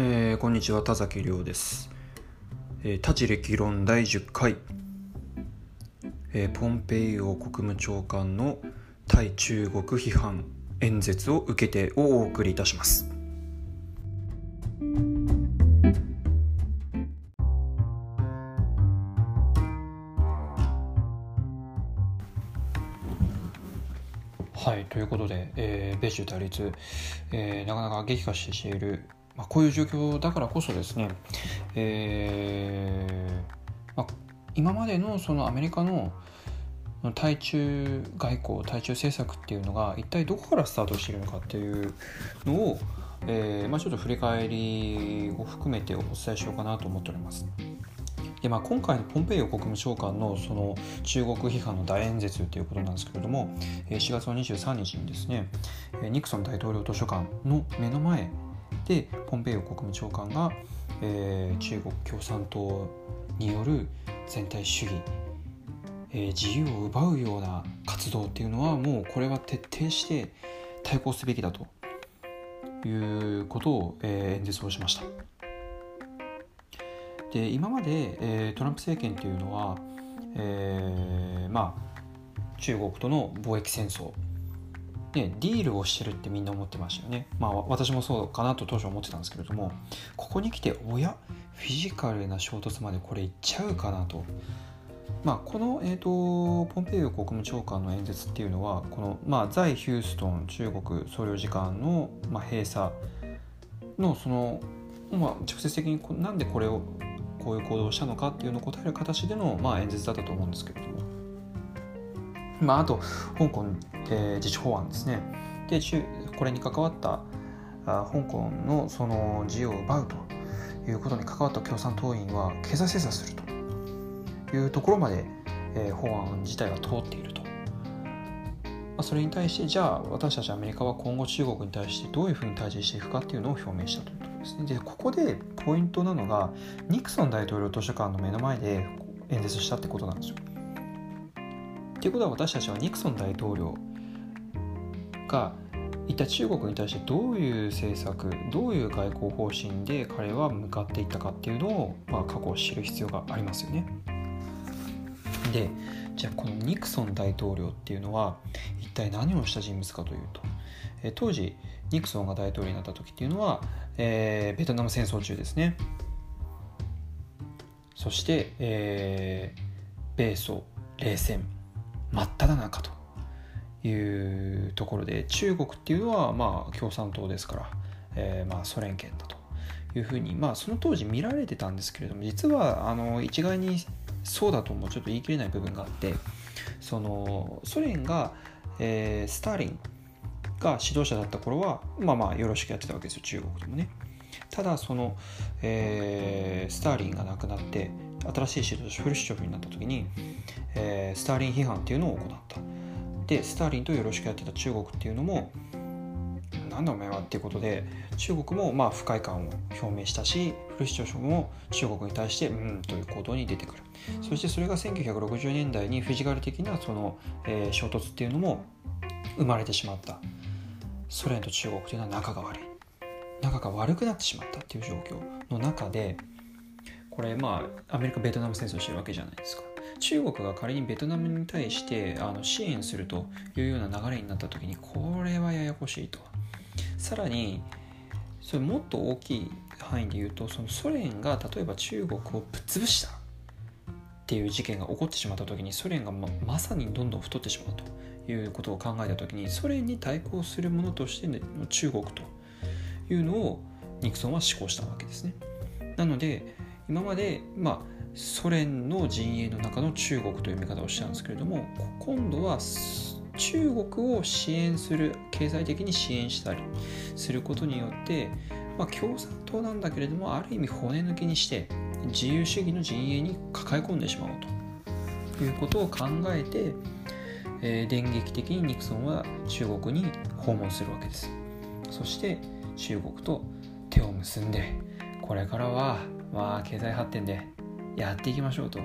えー、こんにちは田崎亮です、えー、多知歴論第10回、えー、ポンペイオ国務長官の対中国批判演説を受けてをお送りいたします。はいということで、えー、米中対立、えー、なかなか激化しているまあ、こういう状況だからこそですね、えーまあ、今までのそのアメリカの対中外交対中政策っていうのが一体どこからスタートしているのかっていうのを、えーまあ、ちょっと振り返りを含めてお伝えしようかなと思っております。でまあ、今回のポンペイオ国務長官のその中国批判の大演説ということなんですけれども4月の23日にですねニクソン大統領図書館の目の前でポンペイオ国務長官が、えー、中国共産党による全体主義、えー、自由を奪うような活動っていうのはもうこれは徹底して対抗すべきだということを、えー、演説をしました。で今まで、えー、トランプ政権っていうのは、えー、まあ中国との貿易戦争ね、ディールをしてるってみんな思ってましたよね。まあ私もそうかなと当初思ってたんですけれども、ここに来て、おや、フィジカルな衝突までこれいっちゃうかなと。まあ、この、えーと、ポンペイオ国務長官の演説っていうのはこの、まあ、在ヒューストン中国総領事館の、まあ、閉鎖のその、まあ、直接的になんでこれをこういう行動をしたのかっていうのを答える形での、まあ、演説だったと思うんですけれども、まあ、あと香港えー、自治法案ですね。でこれに関わったあ香港のその自由を奪うということに関わった共産党員は経済制裁するというところまで、えー、法案自体は通っていると、まあ、それに対してじゃあ私たちアメリカは今後中国に対してどういうふうに対峙していくかっていうのを表明したということですね。でここでポイントなのがニクソン大統領図書館の目の前で演説したってことなんですよ。ということは私たちはニクソン大統領が一体中国に対してどういう政策どういう外交方針で彼は向かっていったかっていうのを、まあ、過去を知る必要がありますよね。でじゃあこのニクソン大統領っていうのは一体何をした人物かというと、え当時ニクソンが大統領になった時っていうのは、えー、ベトナム戦争中ですねそして、えー、米ソ冷戦真っ只中というところで中国っていうのはまあ共産党ですから、えー、まあソ連圏だというふうに、まあ、その当時見られてたんですけれども実はあの一概にそうだともちょっと言い切れない部分があってそのソ連が、えー、スターリンが指導者だった頃はまあまあよろしくやってたわけですよ中国でもね。ただその、えー、スターリンが亡くなって新しい指導者フルシチョフになった時に、えー、スターリン批判っていうのを行った。でスターリンとよろしくやってた中国っていうのもなんだお前はっていうことで中国もまあ不快感を表明したしフルシチョフも中国に対してうんという行動に出てくる。そしてそれが1960年代にフィジカル的なその、えー、衝突っていうのも生まれてしまった。ソ連と中国というのは仲が悪い。仲が悪くなってしまったっていう状況の中でこれまあアメリカベトナム戦争してるわけじゃないですか。中国が仮にベトナムに対してあの支援するというような流れになった時にこれはややこしいと。さらにそれもっと大きい範囲で言うとそのソ連が例えば中国をぶっ潰した。っていう事件が起こってしまった時にソ連がままさにどんどん太ってしまうと。いうことを考えた時にソ連に対抗するものとしての中国というのをニクソンは施行したわけですね。なので今までまあソ連の陣営の中の中国という見方をしたんですけれども今度は中国を支援する経済的に支援したりすることによって、まあ、共産党なんだけれどもある意味骨抜きにして自由主義の陣営に抱え込んでしまおうと。いうことを考えて、えー、電撃的にニクソンは中国に訪問するわけです。そして中国と手を結んでこれからはまあ経済発展でやっていきましょうと。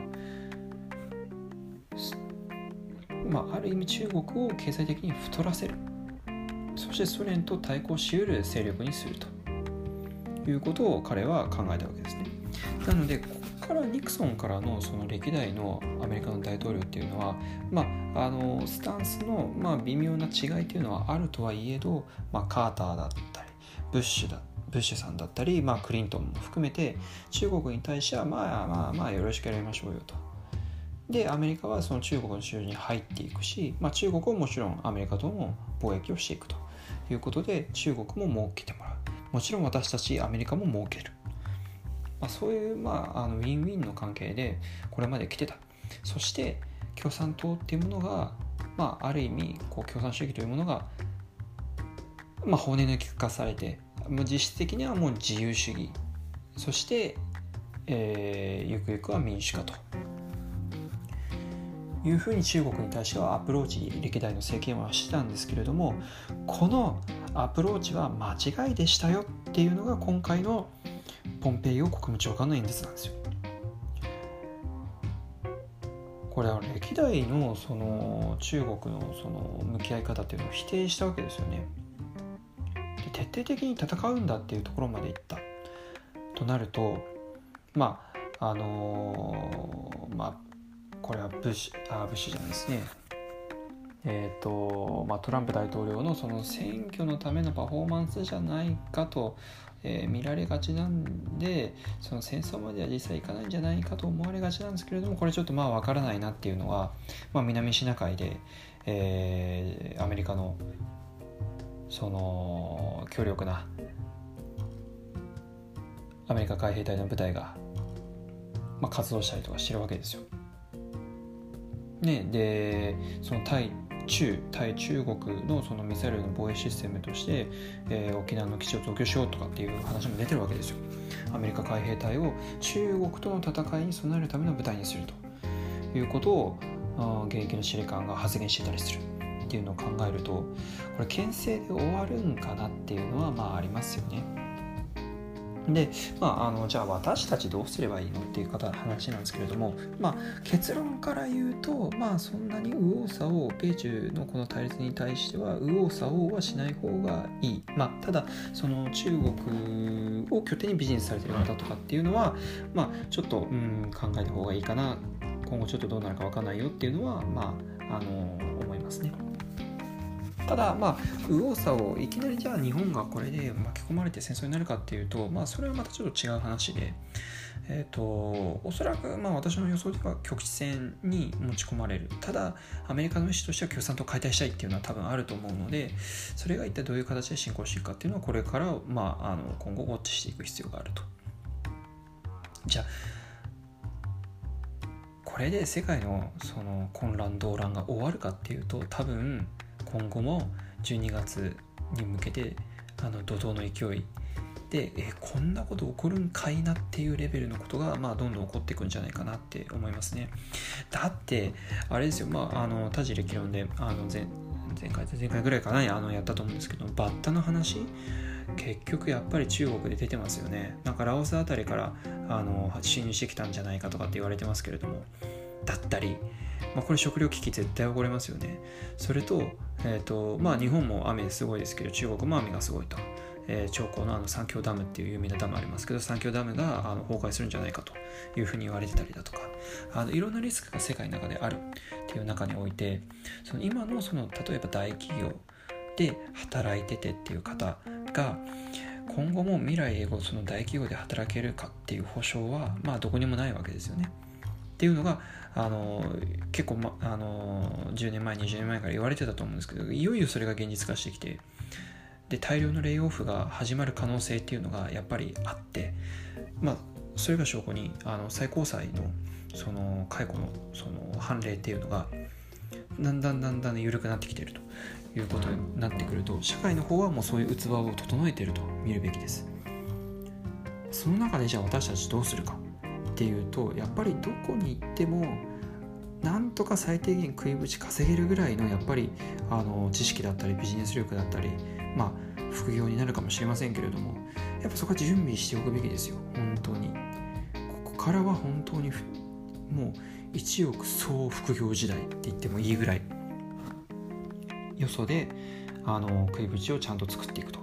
まあ、ある意味中国を経済的に太らせる。そしてソ連と対抗しうる勢力にすると。いうことを彼は考えたわけですね。なのでここからニクソンからのその歴代のアメリカの大統領っていうのは、まあ、あのスタンスの、まあ、微妙な違いっていうのはあるとはいえど、まあ、カーターだったりブッシュだったりブッシュさんだったり、まあ、クリントンも含めて中国に対してはまあまあまあよろしくやりましょうよと。でアメリカはその中国の市場に入っていくし、まあ、中国ももちろんアメリカとも貿易をしていくと。いうことで中国も儲けてもらう。もちろん私たちアメリカも儲ける、まあ、そういう、まあ、あのウィンウィンの関係でこれまで来てた。そして共産党っていうものが、まあ、ある意味こう共産主義というものが、まあ、骨抜き化されて実質的にはもう自由主義そして、えー、ゆくゆくは民主化というふうに中国に対してはアプローチ歴代の政権はしてたんですけれどもこのアプローチは間違いでしたよっていうのが今回のポンペイオ国務長官の演説なんですよ。これは歴代のその中国のその向き合い方っていうのを否定したわけですよね。徹底的に戦うんだっていうところまでいった。となるとまああのー、まあこれはブッシュあブッシュじゃないですね。えーとまあ、トランプ大統領のその選挙のためのパフォーマンスじゃないかと、えー、見られがちなんでその戦争までは実際いかないんじゃないかと思われがちなんですけれどもこれちょっとまあ分からないなっていうのは、まあ、南シナ海で、えー、アメリカのその強力なアメリカ海兵隊の部隊が、まあ、活動したりとかしてるわけですよ。ね、でその対中対中国のそのミサイルの防衛システムとして、えー、沖縄の基地を増強しようとかっていう話も出てるわけですよ。アメリカ海兵隊を中国との戦いに備えるための部隊にするということを現役の司令官が発言してたりするっていうのを考えるとこれ牽制で終わるんかなっていうのはまあありますよね。で、まあ、あのじゃあ私たちどうすればいいのっていう方話なんですけれども、まあ、結論から言うと、まあ、そんなに右往左往米中のこの対立に対しては右往左往はしない方がいい、まあ、ただその中国を拠点にビジネスされてる方とかっていうのは、まあ、ちょっと、うん、考えた方がいいかな今後ちょっとどうなるか分かんないよっていうのは、まあ、あの思いますね。ただまあ右往左往いきなりじゃあ日本がこれで巻き込まれて戦争になるかっていうとまあそれはまたちょっと違う話でえーと、おそらくまあ私の予想では局地戦に持ち込まれる。ただアメリカの意思としては共産党解体したいっていうのは多分あると思うのでそれが一体どういう形で進行していくかっていうのはこれから、まあ、あの今後ウォッチしていく必要があると。じゃあこれで世界のその混乱動乱が終わるかっていうと多分今後も12月に向けてあの怒涛の勢いでえこんなこと起こるんかいなっていうレベルのことが、まあ、どんどん起こっていくんじゃないかなって思いますね。だってあれですよ。まああの田尻歴論であの前前回前回ぐらいかなあのやったと思うんですけどバッタの話結局やっぱり中国で出てますよね。なんかラオスあたりからあの侵入してきたんじゃないかとかって言われてますけれどもだったりまあ、これ食料危機絶対起こりますよね。それと、えーとまあ、日本も雨すごいですけど中国も雨がすごいと。えー、長江のあの三峡ダムっていう有名なダムありますけど三峡ダムがあの崩壊するんじゃないかというふうに言われてたりだとかあのいろんなリスクが世界の中であるっていう中においてその今のその例えば大企業で働いててっていう方が今後も未来英語その大企業で働けるかっていう保証はまあどこにもないわけですよね。っていうのがあの結構、ま、あの10年前20年前から言われてたと思うんですけどいよいよそれが現実化してきてで大量のレイオフが始まる可能性っていうのがやっぱりあってまあそれが証拠にあの最高裁のその解雇のその判例っていうのがだんだんだんだん緩くなってきてるということになってくると社会の方はもうそういう器を整えてると見るべきです。その中でじゃあ私たちどうするか。っていうとやっぱりどこに行ってもなんとか最低限食いぶち稼げるぐらいのやっぱりあの知識だったりビジネス力だったりまあ副業になるかもしれませんけれどもやっぱそこは準備しておくべきですよ。本当に。ここからは本当にもう一億総副業時代って言ってもいいぐらい。よそであの食いぶちをちゃんと作っていくと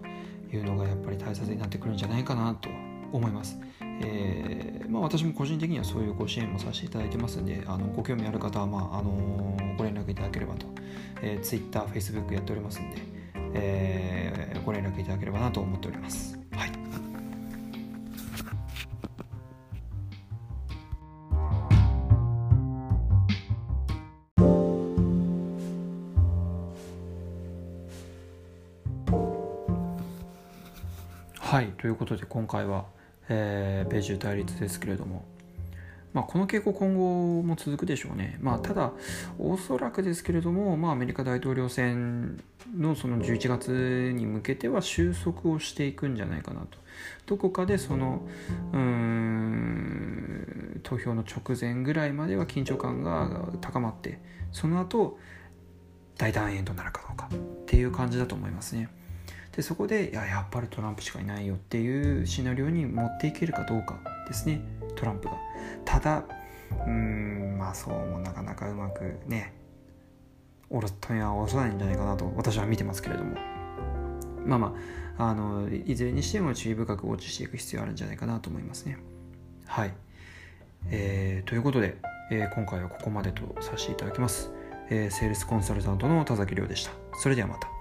いうのがやっぱり大切になってくるんじゃないかなと思います。えーまあ、私も個人的にはそういうご支援もさせていただいてますんであのご興味ある方は、まああの、ご連絡いただければと、えー、Twitter、Facebook やっておりますんで、えー、ご連絡いただければなと思っております。はいということで今回はえー、米中対立ですけれども、まあ、この傾向今後も続くでしょうね。まあ、ただ、おそらくですけれども、まあ、アメリカ大統領選のその11月に向けては収束をしていくんじゃないかなと。どこかでそのうん投票の直前ぐらいまでは緊張感が高まってその後大団円となるかどうかっていう感じだと思いますね。でそこでいややっぱりトランプしかいないよっていうシナリオに持っていけるかどうかですね。トランプが。ただうんまあそうもなかなかうまくねおろったにはおろさないんじゃないかなと私は見てますけれども。まあまああのいずれにしても注意深くウォッチしていく必要あるんじゃないかなと思いますね。はい、えー、ということで、えー、今回はここまでとさせていただきます、えー、セールスコンサルタントの田崎亮でした。それではまた。